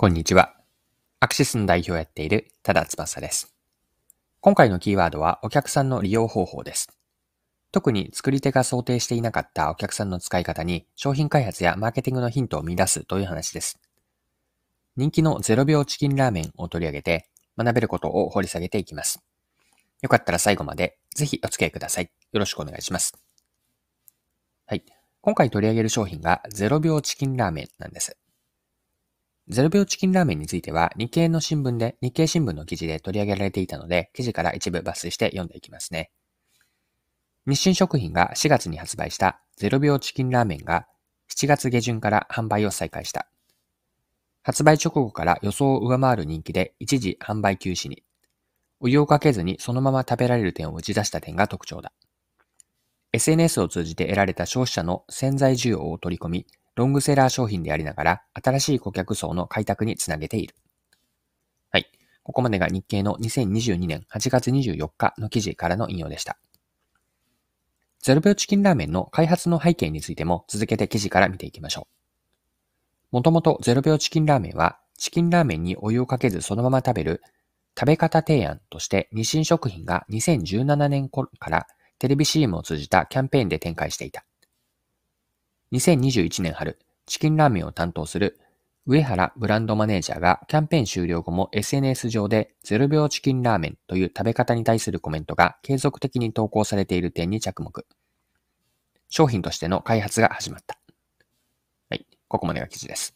こんにちは。アクシスの代表をやっている多田翼です。今回のキーワードはお客さんの利用方法です。特に作り手が想定していなかったお客さんの使い方に商品開発やマーケティングのヒントを見出すという話です。人気の0秒チキンラーメンを取り上げて学べることを掘り下げていきます。よかったら最後までぜひお付き合いください。よろしくお願いします。はい。今回取り上げる商品が0秒チキンラーメンなんです。ゼロ秒チキンラーメンについては日経の新聞で、日経新聞の記事で取り上げられていたので、記事から一部抜粋して読んでいきますね。日清食品が4月に発売したゼロ秒チキンラーメンが7月下旬から販売を再開した。発売直後から予想を上回る人気で一時販売休止に。お湯をかけずにそのまま食べられる点を打ち出した点が特徴だ。SNS を通じて得られた消費者の潜在需要を取り込み、ロングセラー商品でありながら、新しい顧客層の開拓につなげている。はい。ここまでが日経の2022年8月24日の記事からの引用でした。ゼロ秒チキンラーメンの開発の背景についても続けて記事から見ていきましょう。もともとゼロ秒チキンラーメンは、チキンラーメンにお湯をかけずそのまま食べる食べ方提案として日清食品が2017年頃からテレビ CM を通じたキャンペーンで展開していた。2021年春、チキンラーメンを担当する上原ブランドマネージャーがキャンペーン終了後も SNS 上で0秒チキンラーメンという食べ方に対するコメントが継続的に投稿されている点に着目。商品としての開発が始まった。はい。ここまでが記事です。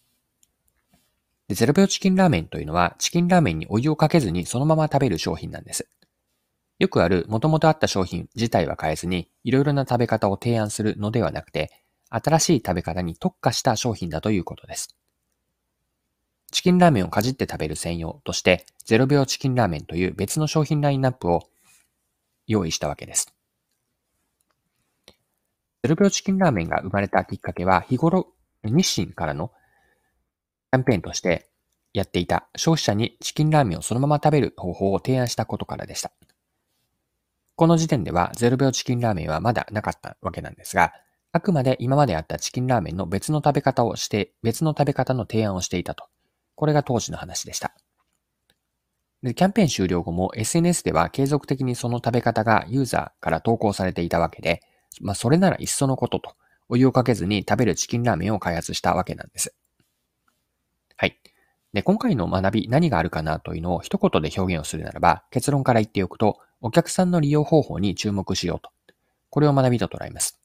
で0秒チキンラーメンというのはチキンラーメンにお湯をかけずにそのまま食べる商品なんです。よくある元々あった商品自体は変えずにいろいろな食べ方を提案するのではなくて新しい食べ方に特化した商品だということです。チキンラーメンをかじって食べる専用として、0秒チキンラーメンという別の商品ラインナップを用意したわけです。0秒チキンラーメンが生まれたきっかけは、日頃、日清からのキャンペーンとしてやっていた消費者にチキンラーメンをそのまま食べる方法を提案したことからでした。この時点では0秒チキンラーメンはまだなかったわけなんですが、あくまで今まであったチキンラーメンの別の食べ方をして、別の食べ方の提案をしていたと。これが当時の話でした。で、キャンペーン終了後も SNS では継続的にその食べ方がユーザーから投稿されていたわけで、まあそれならいっそのことと、お湯をかけずに食べるチキンラーメンを開発したわけなんです。はい。で、今回の学び何があるかなというのを一言で表現をするならば、結論から言っておくと、お客さんの利用方法に注目しようと。これを学びと捉えます。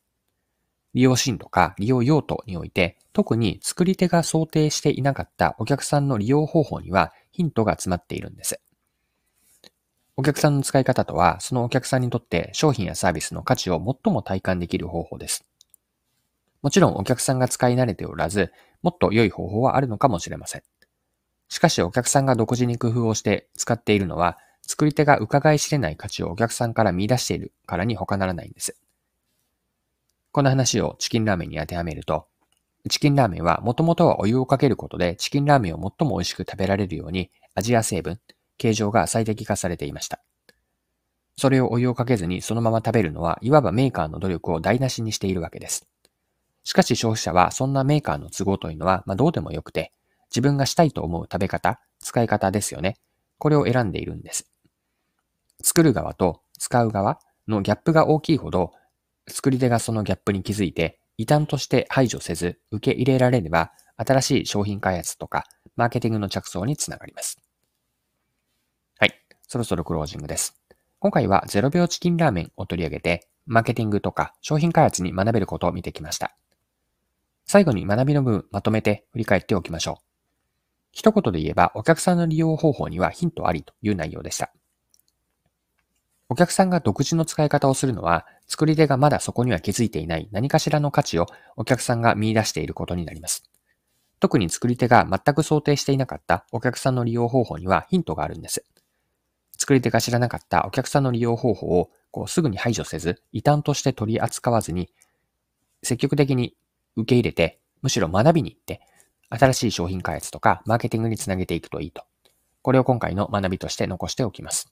利用シーンとか利用用途において、特に作り手が想定していなかったお客さんの利用方法にはヒントが詰まっているんです。お客さんの使い方とは、そのお客さんにとって商品やサービスの価値を最も体感できる方法です。もちろんお客さんが使い慣れておらず、もっと良い方法はあるのかもしれません。しかしお客さんが独自に工夫をして使っているのは、作り手が伺い知れない価値をお客さんから見出しているからに他ならないんです。この話をチキンラーメンに当てはめると、チキンラーメンはもともとはお湯をかけることでチキンラーメンを最も美味しく食べられるように味や成分、形状が最適化されていました。それをお湯をかけずにそのまま食べるのは、いわばメーカーの努力を台無しにしているわけです。しかし消費者はそんなメーカーの都合というのは、まあ、どうでもよくて、自分がしたいと思う食べ方、使い方ですよね。これを選んでいるんです。作る側と使う側のギャップが大きいほど、作り手がそのギャップに気づいて、異端として排除せず受け入れられれば、新しい商品開発とか、マーケティングの着想につながります。はい。そろそろクロージングです。今回は0秒チキンラーメンを取り上げて、マーケティングとか商品開発に学べることを見てきました。最後に学びの部分まとめて振り返っておきましょう。一言で言えば、お客さんの利用方法にはヒントありという内容でした。お客さんが独自の使い方をするのは、作り手がまだそこには気づいていない何かしらの価値をお客さんが見出していることになります。特に作り手が全く想定していなかったお客さんの利用方法にはヒントがあるんです。作り手が知らなかったお客さんの利用方法をこうすぐに排除せず、異端として取り扱わずに、積極的に受け入れて、むしろ学びに行って、新しい商品開発とかマーケティングにつなげていくといいと。これを今回の学びとして残しておきます。